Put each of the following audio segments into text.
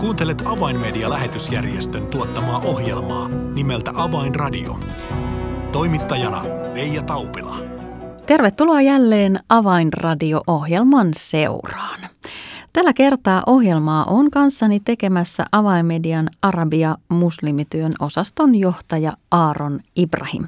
Kuuntelet Avainmedia-lähetysjärjestön tuottamaa ohjelmaa nimeltä Avainradio. Toimittajana Leija Taupila. Tervetuloa jälleen Avainradio-ohjelman seuraan. Tällä kertaa ohjelmaa on kanssani tekemässä Avainmedian Arabia-muslimityön osaston johtaja Aaron Ibrahim.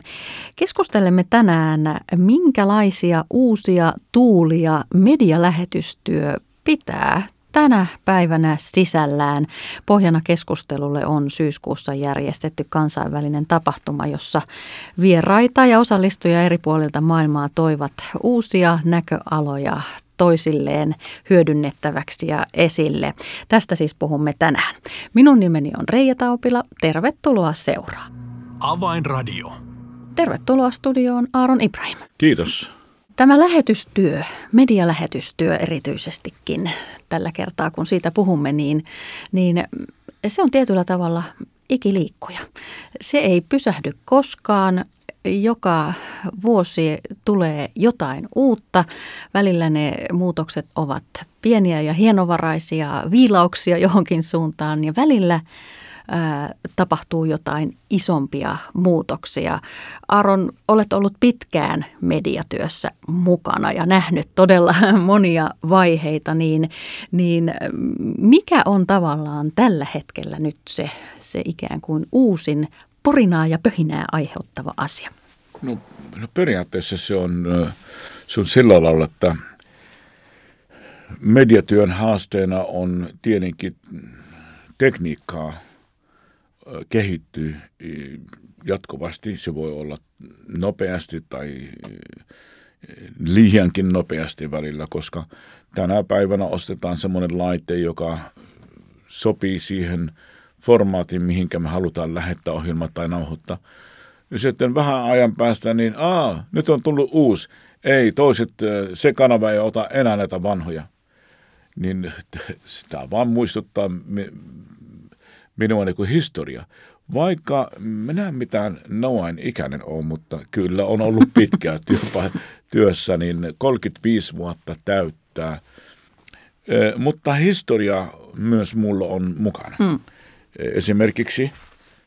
Keskustelemme tänään, minkälaisia uusia tuulia medialähetystyö pitää tänä päivänä sisällään. Pohjana keskustelulle on syyskuussa järjestetty kansainvälinen tapahtuma, jossa vieraita ja osallistujia eri puolilta maailmaa toivat uusia näköaloja toisilleen hyödynnettäväksi ja esille. Tästä siis puhumme tänään. Minun nimeni on Reija Taupila. Tervetuloa seuraan. Avainradio. Tervetuloa studioon Aaron Ibrahim. Kiitos. Tämä lähetystyö, medialähetystyö erityisestikin tällä kertaa, kun siitä puhumme, niin, niin se on tietyllä tavalla ikiliikkuja. Se ei pysähdy koskaan. Joka vuosi tulee jotain uutta. Välillä ne muutokset ovat pieniä ja hienovaraisia viilauksia johonkin suuntaan ja välillä tapahtuu jotain isompia muutoksia. Aron, olet ollut pitkään mediatyössä mukana ja nähnyt todella monia vaiheita, niin, niin mikä on tavallaan tällä hetkellä nyt se, se ikään kuin uusin porinaa ja pöhinää aiheuttava asia? No, no periaatteessa se on, se on sillä lailla, että mediatyön haasteena on tietenkin tekniikkaa – kehittyy jatkuvasti. Se voi olla nopeasti tai liiankin nopeasti välillä, koska tänä päivänä ostetaan semmoinen laite, joka sopii siihen formaatiin, mihinkä me halutaan lähettää ohjelma tai nauhoittaa. Ja sitten vähän ajan päästä, niin aa, nyt on tullut uusi. Ei, toiset, se kanava ei ota enää näitä vanhoja. Niin sitä vaan muistuttaa minua niin kuin historia. Vaikka minä mitään noin ikäinen olen, mutta kyllä on ollut pitkää työpa, työssä, niin 35 vuotta täyttää. E, mutta historia myös mulla on mukana. Hmm. Esimerkiksi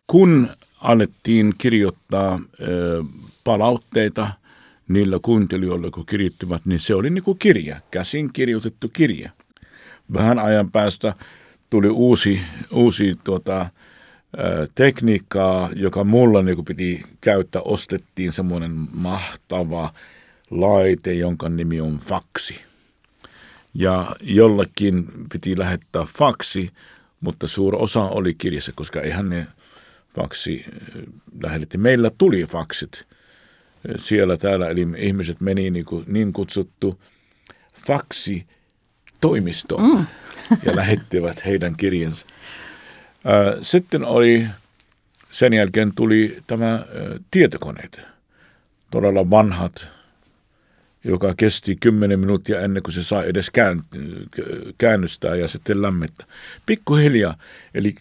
kun alettiin kirjoittaa e, palautteita niillä kuuntelijoilla, kun kirjoittivat, niin se oli niin kuin kirja, käsin kirjoitettu kirja. Vähän ajan päästä tuli uusi, uusi tuota, tekniikkaa, joka mulla niin piti käyttää. Ostettiin semmoinen mahtava laite, jonka nimi on faksi. Ja jollakin piti lähettää faksi, mutta suuri osa oli kirjassa, koska eihän ne faksi lähetti. Meillä tuli faksit siellä täällä, eli ihmiset meni niin, kuin, niin kutsuttu faksi toimistoon mm. ja lähettivät heidän kirjansa. Sitten oli, sen jälkeen tuli tämä tietokoneet, todella vanhat, joka kesti 10 minuuttia ennen kuin se sai edes käännystää ja sitten lämmittää. Pikkuhiljaa, eli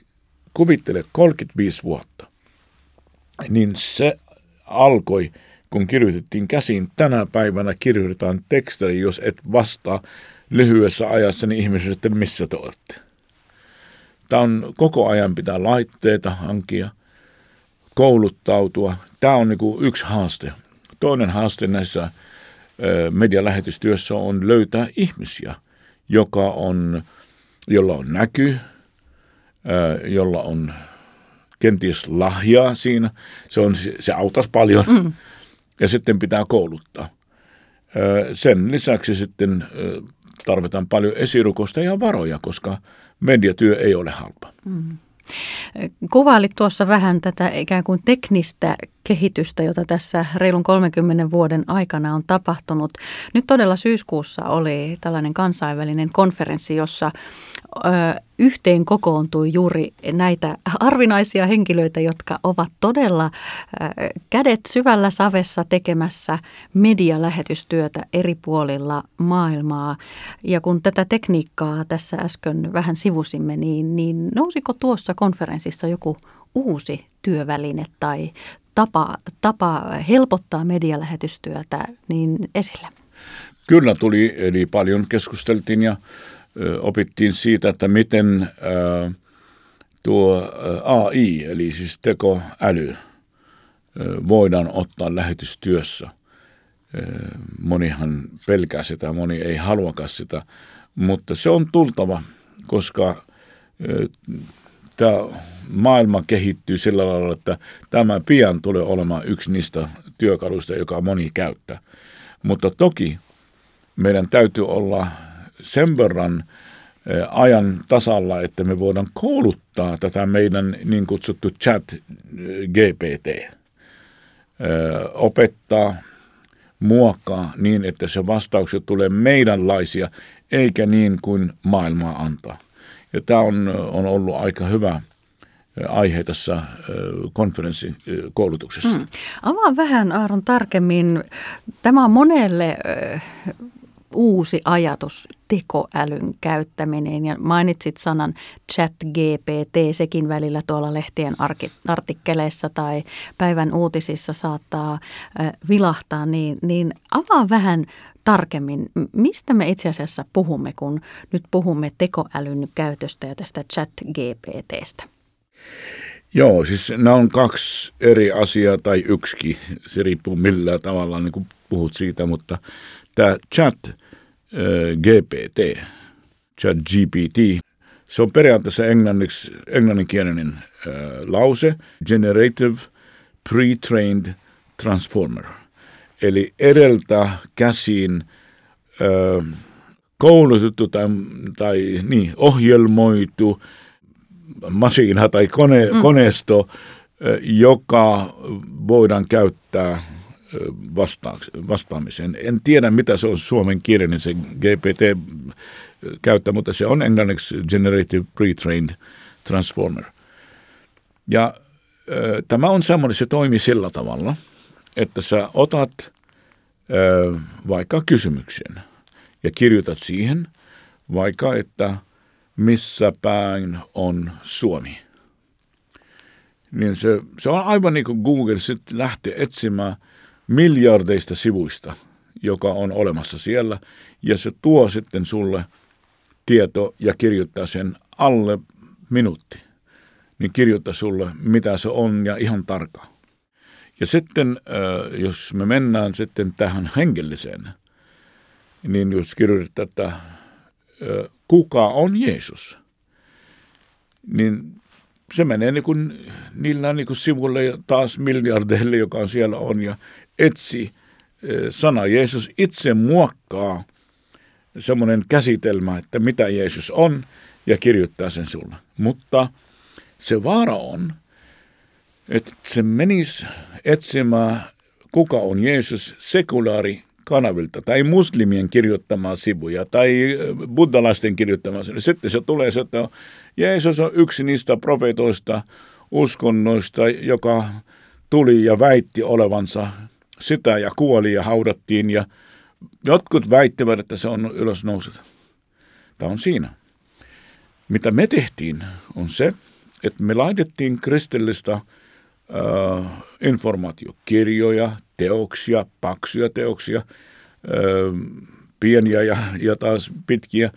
kuvittele 35 vuotta, niin se alkoi, kun kirjoitettiin käsin. Tänä päivänä kirjoitetaan tekstari, jos et vastaa lyhyessä ajassa, niin ihmiset, että missä te olette. Tämä on koko ajan pitää laitteita hankia, kouluttautua. Tämä on niin yksi haaste. Toinen haaste näissä medialähetystyössä on löytää ihmisiä, joka on, jolla on näky, jolla on kenties lahjaa siinä. Se, on, se auttaisi paljon. Mm. Ja sitten pitää kouluttaa. Sen lisäksi sitten tarvitaan paljon esirukosta ja varoja, koska mediatyö ei ole halpa. Mm. Kuvailit tuossa vähän tätä ikään kuin teknistä kehitystä, jota tässä reilun 30 vuoden aikana on tapahtunut. Nyt todella syyskuussa oli tällainen kansainvälinen konferenssi, jossa ö, yhteen kokoontui juuri näitä harvinaisia henkilöitä, jotka ovat todella ö, kädet syvällä savessa tekemässä medialähetystyötä eri puolilla maailmaa. Ja kun tätä tekniikkaa tässä äsken vähän sivusimme, niin, niin nousiko tuossa konferenssissa joku uusi työväline tai tapa, tapa helpottaa medialähetystyötä niin esille? Kyllä tuli, eli paljon keskusteltiin ja ö, opittiin siitä, että miten ö, tuo AI, eli siis tekoäly, voidaan ottaa lähetystyössä. Monihan pelkää sitä, moni ei haluakaan sitä, mutta se on tultava, koska tämä maailma kehittyy sillä lailla, että tämä pian tulee olemaan yksi niistä työkaluista, joka moni käyttää. Mutta toki meidän täytyy olla sen verran ajan tasalla, että me voidaan kouluttaa tätä meidän niin kutsuttu chat GPT. Opettaa, muokkaa niin, että se vastaukset tulee meidänlaisia, eikä niin kuin maailma antaa. Ja tämä on, on ollut aika hyvä aihe tässä konferenssikoulutuksessa. Hmm. Avaa vähän Aaron tarkemmin. Tämä on monelle uusi ajatus, tekoälyn käyttäminen. Ja mainitsit sanan chat GPT, sekin välillä tuolla lehtien artikkeleissa tai päivän uutisissa saattaa vilahtaa. Niin, niin avaa vähän tarkemmin, mistä me itse asiassa puhumme, kun nyt puhumme tekoälyn käytöstä ja tästä chat GPTstä? Joo, siis nämä on kaksi eri asiaa tai yksikin. Se riippuu millään tavalla, niin kuin puhut siitä, mutta tämä chat GPT, chat GPT, se on periaatteessa englanniksi, englanninkielinen äh, lause, Generative Pre-Trained Transformer. Eli edeltä käsin äh, koulutettu tai, tai niin, ohjelmoitu masiina tai kone, mm. koneisto, joka voidaan käyttää vastaamiseen. En tiedä, mitä se on suomen kielinen se GPT käyttää, mutta se on englanniksi Generative Pre-Trained Transformer. Ja ö, tämä on semmoinen, se toimii sillä tavalla, että sä otat ö, vaikka kysymyksen ja kirjoitat siihen vaikka, että missä päin on Suomi. Niin se, se on aivan niin kuin Google sitten lähtee etsimään – miljardeista sivuista, joka on olemassa siellä, ja se tuo sitten sulle tieto ja kirjoittaa sen alle minuutti. Niin kirjoittaa sulle, mitä se on ja ihan tarkkaan. Ja sitten, jos me mennään sitten tähän hengelliseen, niin jos kirjoitetaan, että kuka on Jeesus, niin se menee niin kuin, niillä niin kuin sivulle taas miljardeille, joka on siellä on, ja etsi sana. Jeesus itse muokkaa semmoinen käsitelmä, että mitä Jeesus on, ja kirjoittaa sen sulle. Mutta se vaara on, että se menisi etsimään, kuka on Jeesus sekulaari kanavilta tai muslimien kirjoittamaa sivuja tai buddhalaisten kirjoittamaa sivuja. Sitten se tulee, että Jeesus on yksi niistä profeetoista, uskonnoista, joka tuli ja väitti olevansa sitä ja kuoli ja haudattiin ja jotkut väittivät, että se on ylösnouset. Tämä on siinä. Mitä me tehtiin on se, että me laitettiin kristillistä informaatiokirjoja, teoksia, paksuja teoksia, pieniä ja, ja taas pitkiä,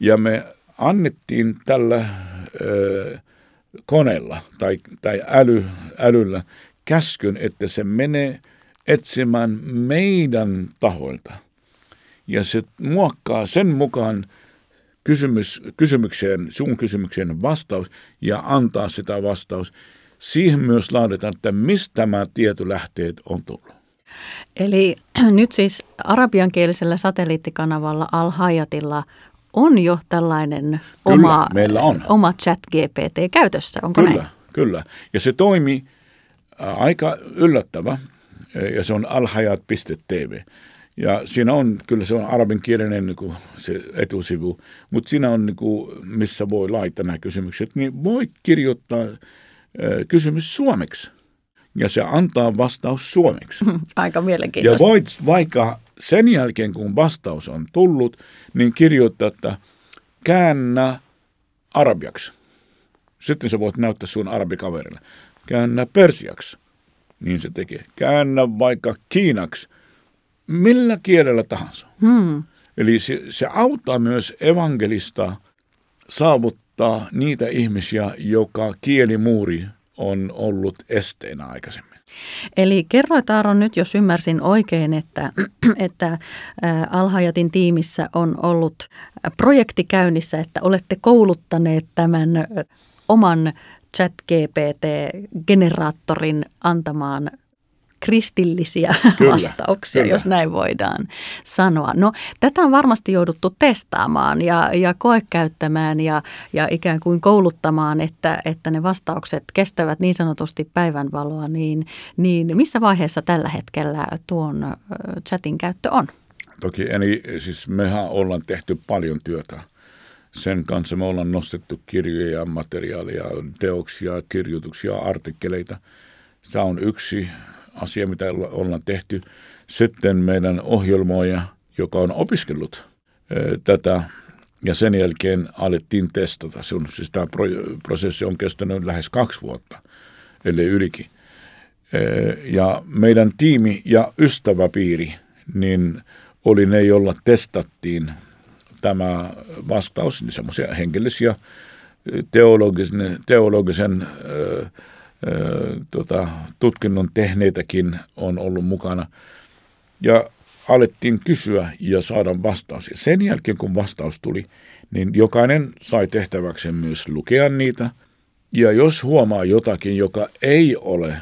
ja me annettiin tällä koneella tai, tai äly, älyllä käskyn, että se menee – etsimään meidän tahoilta. Ja se muokkaa sen mukaan kysymys, kysymykseen, sun kysymykseen vastaus ja antaa sitä vastaus. Siihen myös laaditaan, että mistä tämä tietolähteet on tullut. Eli nyt siis arabiankielisellä satelliittikanavalla Al-Hayatilla on jo tällainen kyllä, oma, meillä on. oma chat GPT käytössä, onko kyllä, näin? Kyllä, ja se toimi aika yllättävä ja se on alhajat.tv. Ja siinä on, kyllä se on arabinkielinen niin kuin se etusivu, mutta siinä on, niin kuin, missä voi laittaa nämä kysymykset, niin voi kirjoittaa äh, kysymys suomeksi. Ja se antaa vastaus suomeksi. Aika mielenkiintoista. Ja voit vaikka sen jälkeen, kun vastaus on tullut, niin kirjoittaa, että käännä arabiaksi. Sitten sä voit näyttää sun arabikaverille. Käännä persiaksi niin se tekee. Käännä vaikka kiinaksi, millä kielellä tahansa. Hmm. Eli se, se auttaa myös evankelista saavuttaa auttaa niitä ihmisiä, joka kielimuuri on ollut esteenä aikaisemmin. Eli kerroit Aaron nyt, jos ymmärsin oikein, että, että Alhajatin tiimissä on ollut projekti käynnissä, että olette kouluttaneet tämän oman chat GPT-generaattorin antamaan kristillisiä kyllä, vastauksia, kyllä. jos näin voidaan sanoa. No, tätä on varmasti jouduttu testaamaan ja, ja koekäyttämään ja, ja ikään kuin kouluttamaan, että, että ne vastaukset kestävät niin sanotusti päivänvaloa, niin, niin missä vaiheessa tällä hetkellä tuon chatin käyttö on? Toki, eli siis mehän ollaan tehty paljon työtä sen kanssa. Me ollaan nostettu kirjoja, materiaalia, teoksia, kirjoituksia, artikkeleita. Tämä on yksi asia, mitä ollaan tehty. Sitten meidän ohjelmoija, joka on opiskellut tätä, ja sen jälkeen alettiin testata. Se on, siis tämä prosessi on kestänyt lähes kaksi vuotta, eli ylikin. Ja meidän tiimi ja ystäväpiiri, niin oli ne, joilla testattiin tämä vastaus, niin semmoisia henkilöisiä teologisen, teologisen tota, tutkinnon tehneitäkin on ollut mukana. Ja alettiin kysyä ja saada vastaus. Ja sen jälkeen, kun vastaus tuli, niin jokainen sai tehtäväkseen myös lukea niitä. Ja jos huomaa jotakin, joka ei ole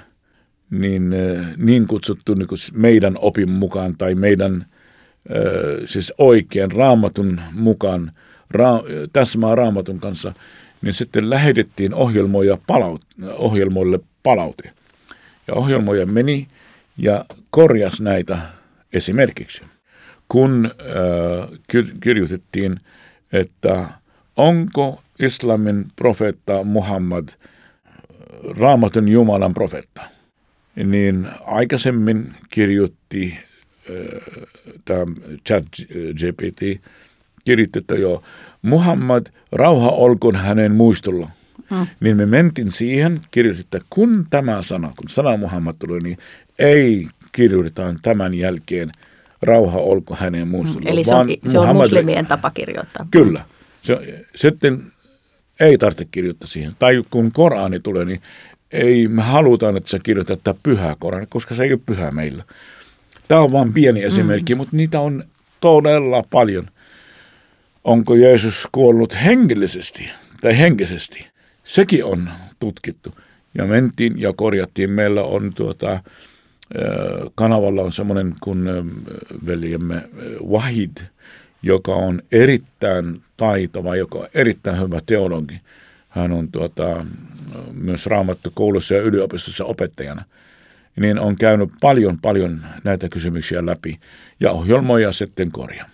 niin, niin kutsuttu niin kuin meidän opin mukaan tai meidän siis oikein raamatun mukaan, ra, täsmää raamatun kanssa – niin sitten lähetettiin ohjelmoja palaut, ohjelmoille palaute. Ja ohjelmoja meni ja korjas näitä esimerkiksi. Kun äh, kirjoitettiin, että onko islamin profeetta Muhammad raamatun Jumalan profeetta, niin aikaisemmin kirjoitti äh, tämä chat GPT, kirjoitti, että jo Muhammad, rauha olkoon hänen muistolla. Mm. Niin me mentiin siihen, että kun tämä sana, kun sana Muhammad tuli, niin ei kirjoitetaan tämän jälkeen rauha olko hänen muistolla. Eli se on, se on muslimien tapa kirjoittaa. Kyllä. Se, sitten ei tarvitse kirjoittaa siihen. Tai kun Korani tulee, niin ei me halutaan, että sä kirjoitat tätä pyhää Korani, koska se ei ole pyhä meillä. Tämä on vain pieni esimerkki, mm. mutta niitä on todella paljon onko Jeesus kuollut hengellisesti tai henkisesti. Sekin on tutkittu. Ja mentiin ja korjattiin. Meillä on tuota, kanavalla on semmoinen kuin veljemme Wahid, joka on erittäin taitava, joka on erittäin hyvä teologi. Hän on tuota, myös raamattu koulussa ja yliopistossa opettajana. Niin on käynyt paljon, paljon näitä kysymyksiä läpi ja ohjelmoja sitten korjaa.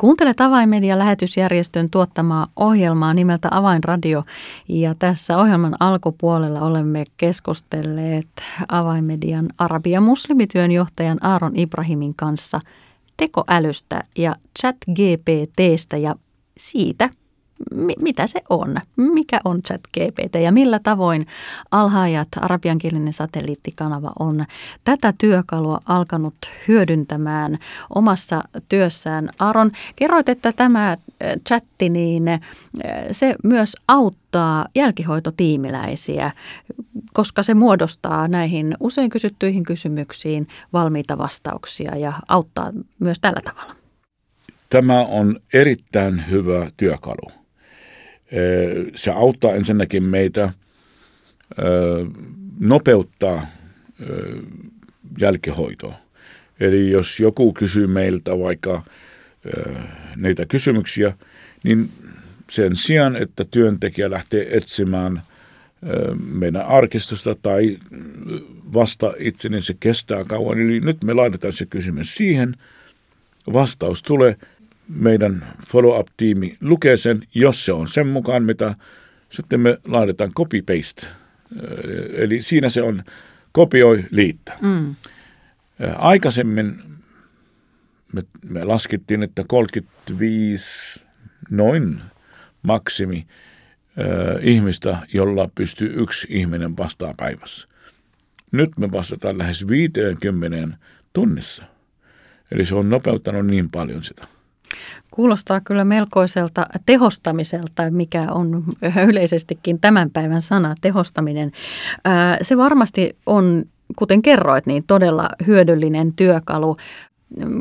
Kuuntele Avainmedian lähetysjärjestön tuottamaa ohjelmaa nimeltä Avainradio. Ja tässä ohjelman alkupuolella olemme keskustelleet Avainmedian Arabian muslimityön johtajan Aaron Ibrahimin kanssa tekoälystä ja chat GPTstä ja siitä, mitä se on, mikä on chat GPT ja millä tavoin alhaajat arabiankielinen satelliittikanava on tätä työkalua alkanut hyödyntämään omassa työssään. Aaron, kerroit, että tämä chatti, niin se myös auttaa jälkihoitotiimiläisiä, koska se muodostaa näihin usein kysyttyihin kysymyksiin valmiita vastauksia ja auttaa myös tällä tavalla. Tämä on erittäin hyvä työkalu se auttaa ensinnäkin meitä nopeuttaa jälkihoitoa. Eli jos joku kysyy meiltä vaikka niitä kysymyksiä, niin sen sijaan, että työntekijä lähtee etsimään meidän arkistosta tai vasta itse, niin se kestää kauan. Eli nyt me laitetaan se kysymys siihen, vastaus tulee, meidän follow-up-tiimi lukee sen, jos se on sen mukaan, mitä sitten me laitetaan copy-paste. Eli siinä se on kopioi, liittää. Mm. Aikaisemmin me, me laskettiin, että 35 noin maksimi äh, ihmistä, jolla pystyy yksi ihminen vastaan päivässä. Nyt me vastataan lähes 50 tunnissa. Eli se on nopeuttanut niin paljon sitä. Kuulostaa kyllä melkoiselta tehostamiselta, mikä on yleisestikin tämän päivän sana, tehostaminen. Se varmasti on, kuten kerroit, niin todella hyödyllinen työkalu.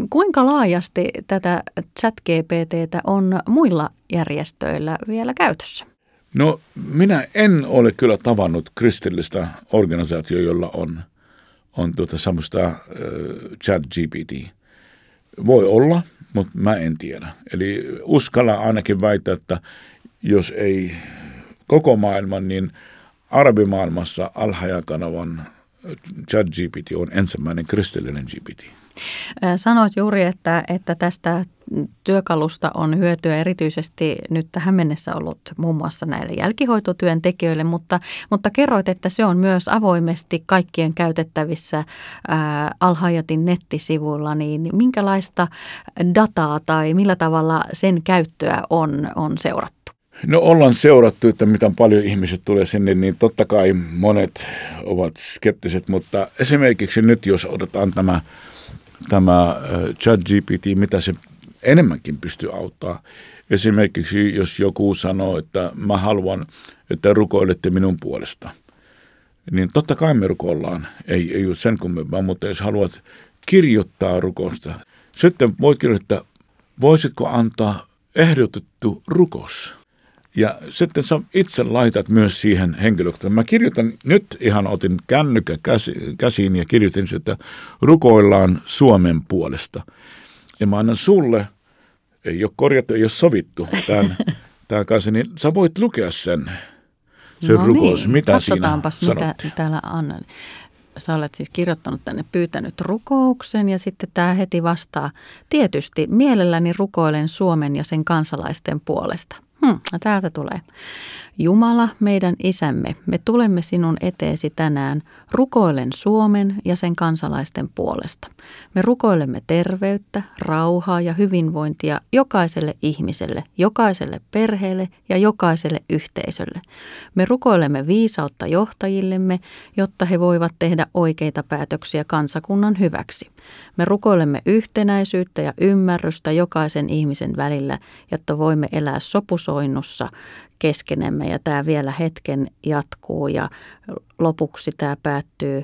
Kuinka laajasti tätä chat-GPTtä on muilla järjestöillä vielä käytössä? No minä en ole kyllä tavannut kristillistä organisaatio, jolla on, on tuota semmoista äh, chat-GPT. Voi olla, mutta mä en tiedä. Eli uskalla ainakin väittää, että jos ei koko maailman, niin arabimaailmassa Alhaja-kanavan ChatGPT on ensimmäinen kristillinen GPT. Sanoit juuri, että, että tästä työkalusta on hyötyä erityisesti nyt tähän mennessä ollut muun muassa näille jälkihoitotyöntekijöille, mutta, mutta kerroit, että se on myös avoimesti kaikkien käytettävissä Alhajatin nettisivuilla, niin minkälaista dataa tai millä tavalla sen käyttöä on, on seurattu? No ollaan seurattu, että mitä paljon ihmiset tulee sinne, niin totta kai monet ovat skeptiset, mutta esimerkiksi nyt jos otetaan tämä tämä chat GPT, mitä se enemmänkin pystyy auttaa. Esimerkiksi jos joku sanoo, että mä haluan, että rukoilette minun puolesta, niin totta kai me rukoillaan, ei, ei ole sen kummempaa, mutta jos haluat kirjoittaa rukousta, sitten voi kirjoittaa, voisitko antaa ehdotettu rukous. Ja sitten sä itse laitat myös siihen henkilökohtaisesti. Mä kirjoitan, nyt ihan otin kännykkä käsiin ja kirjoitin että rukoillaan Suomen puolesta. Ja mä annan sulle, ei ole korjattu, ei ole sovittu tämän, tämän kanssa, niin sä voit lukea sen, sen no rukous, niin. mitä siinä mitä täällä annan. Sä olet siis kirjoittanut tänne, pyytänyt rukouksen ja sitten tämä heti vastaa. Tietysti mielelläni rukoilen Suomen ja sen kansalaisten puolesta – Hmm, täältä tulee. Jumala, meidän isämme, me tulemme sinun eteesi tänään, rukoilen Suomen ja sen kansalaisten puolesta. Me rukoilemme terveyttä, rauhaa ja hyvinvointia jokaiselle ihmiselle, jokaiselle perheelle ja jokaiselle yhteisölle. Me rukoilemme viisautta johtajillemme, jotta he voivat tehdä oikeita päätöksiä kansakunnan hyväksi. Me rukoilemme yhtenäisyyttä ja ymmärrystä jokaisen ihmisen välillä, jotta voimme elää sopusoinnussa keskenemme ja tämä vielä hetken jatkuu ja lopuksi tämä päättyy,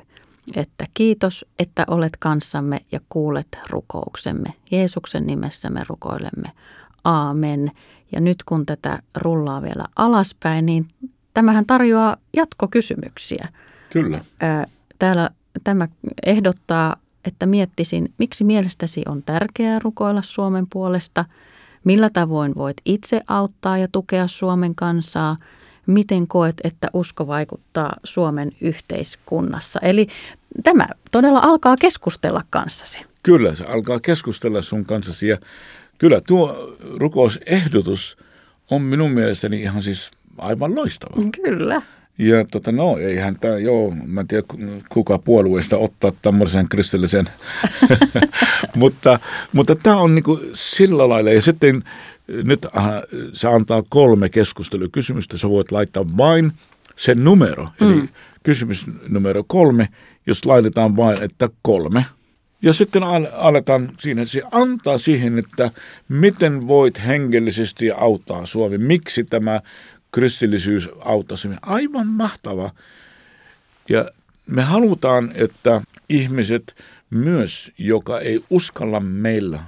että kiitos, että olet kanssamme ja kuulet rukouksemme. Jeesuksen nimessä me rukoilemme. Aamen. Ja nyt kun tätä rullaa vielä alaspäin, niin tämähän tarjoaa jatkokysymyksiä. Kyllä. Täällä tämä ehdottaa, että miettisin, miksi mielestäsi on tärkeää rukoilla Suomen puolesta – Millä tavoin voit itse auttaa ja tukea Suomen kansaa? Miten koet, että usko vaikuttaa Suomen yhteiskunnassa? Eli tämä todella alkaa keskustella kanssasi. Kyllä, se alkaa keskustella sun kanssasi ja kyllä tuo rukousehdotus on minun mielestäni ihan siis aivan loistava. Kyllä. Ja tota, no, eihän tämä, joo, mä en tiedä kuka puolueesta ottaa tämmöisen kristillisen, mutta, mutta tämä on niinku sillä lailla. Ja sitten nyt äh, se antaa kolme keskustelukysymystä, sä voit laittaa vain sen numero, mm. eli kysymys numero kolme, jos laitetaan vain, että kolme. Ja sitten aletaan siinä, se antaa siihen, että miten voit hengellisesti auttaa Suomi, miksi tämä kristillisyys auttaisi. Aivan mahtava. Ja me halutaan, että ihmiset myös, joka ei uskalla meillä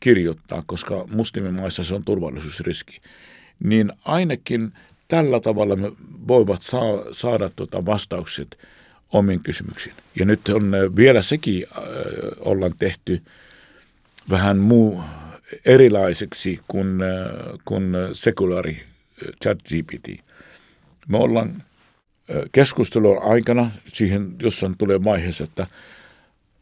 kirjoittaa, koska muslimimaissa se on turvallisuusriski, niin ainakin tällä tavalla me voivat saa, saada tuota vastaukset omiin kysymyksiin. Ja nyt on vielä sekin äh, ollaan tehty vähän muu erilaiseksi kuin, äh, kuin sekulaari chat GPT. Me ollaan keskustelun aikana siihen jossain tulee vaiheessa, että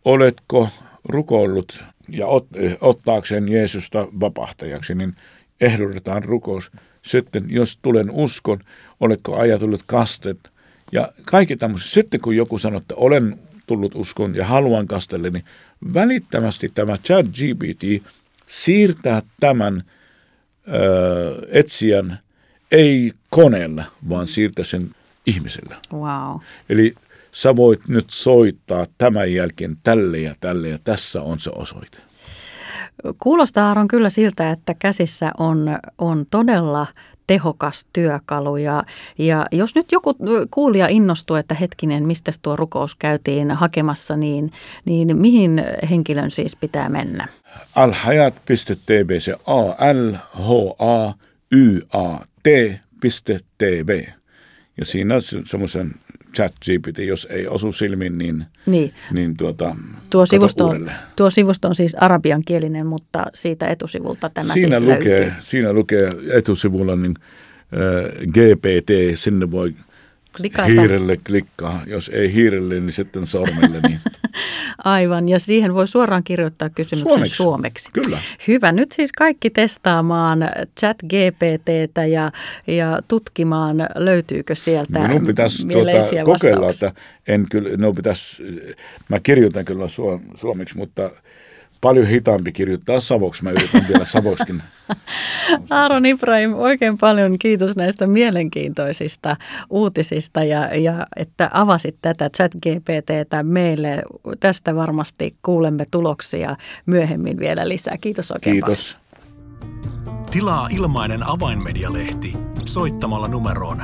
oletko rukoillut ja ot, ottaakseen Jeesusta vapahtajaksi, niin ehdotetaan rukous. Sitten jos tulen uskon, oletko ajatellut kastet ja kaikki tämmöiset. Sitten kun joku sanoo, että olen tullut uskon ja haluan kastelle, niin välittömästi tämä chat GPT siirtää tämän ö, etsijän ei koneella, vaan siirtää sen ihmisellä. Wow. Eli sä voit nyt soittaa tämän jälkeen tälle ja tälle ja tässä on se osoite. Kuulostaa Aaron kyllä siltä, että käsissä on, on todella tehokas työkalu. Ja, ja jos nyt joku kuulija innostuu, että hetkinen, mistä tuo rukous käytiin hakemassa, niin, niin mihin henkilön siis pitää mennä? alhajat.tv, se a l h a y a t.tv. Ja siinä on semmoisen chat GPT, jos ei osu silmiin, niin, niin. niin tuota, tuo, sivusto on, tuo sivusto on siis arabiankielinen, mutta siitä etusivulta tämä siinä siis lukee, löytyy. Siinä lukee etusivulla niin, äh, GPT, sinne voi Klikata. hiirelle klikkaa. Jos ei hiirelle, niin sitten sormelle. Niin. Aivan, ja siihen voi suoraan kirjoittaa kysymyksen suomeksi. suomeksi. Kyllä. Hyvä, nyt siis kaikki testaamaan chat GPTtä ja, ja tutkimaan, löytyykö sieltä Minun pitäisi tuota, kokeilla, että en kyllä, no pitäisi, mä kirjoitan kyllä suomeksi, mutta paljon hitaampi kirjoittaa savoksi. Mä yritän vielä savoksikin. Aaron Ibrahim, oikein paljon kiitos näistä mielenkiintoisista uutisista ja, ja että avasit tätä chat-GPTtä meille. Tästä varmasti kuulemme tuloksia myöhemmin vielä lisää. Kiitos oikein Kiitos. Paljon. Tilaa ilmainen avainmedialehti soittamalla numeroon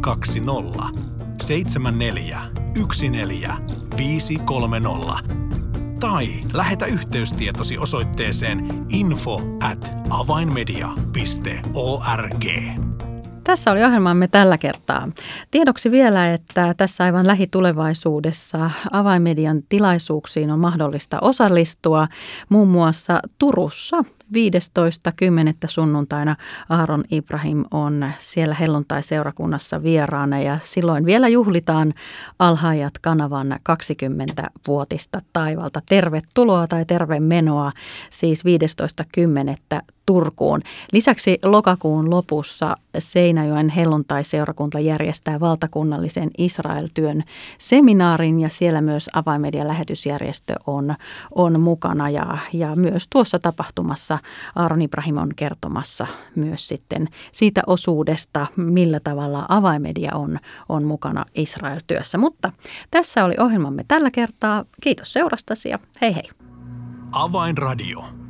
020 74 14 530 tai lähetä yhteystietosi osoitteeseen info at avainmedia.org. Tässä oli ohjelmamme tällä kertaa. Tiedoksi vielä, että tässä aivan lähitulevaisuudessa avainmedian tilaisuuksiin on mahdollista osallistua muun muassa Turussa 15.10. sunnuntaina Aaron Ibrahim on siellä helluntai-seurakunnassa vieraana ja silloin vielä juhlitaan Alhaajat kanavan 20-vuotista taivalta. Tervetuloa tai tervemenoa siis 15.10. Turkuun. Lisäksi lokakuun lopussa Seinäjoen helluntai-seurakunta järjestää valtakunnallisen Israel-työn seminaarin ja siellä myös avaimedian lähetysjärjestö on, on mukana ja, ja myös tuossa tapahtumassa Aaron Ibrahim on kertomassa myös sitten siitä osuudesta, millä tavalla avaimedia on, on mukana Israel-työssä. Mutta tässä oli ohjelmamme tällä kertaa. Kiitos seurastasi ja hei hei. Avainradio.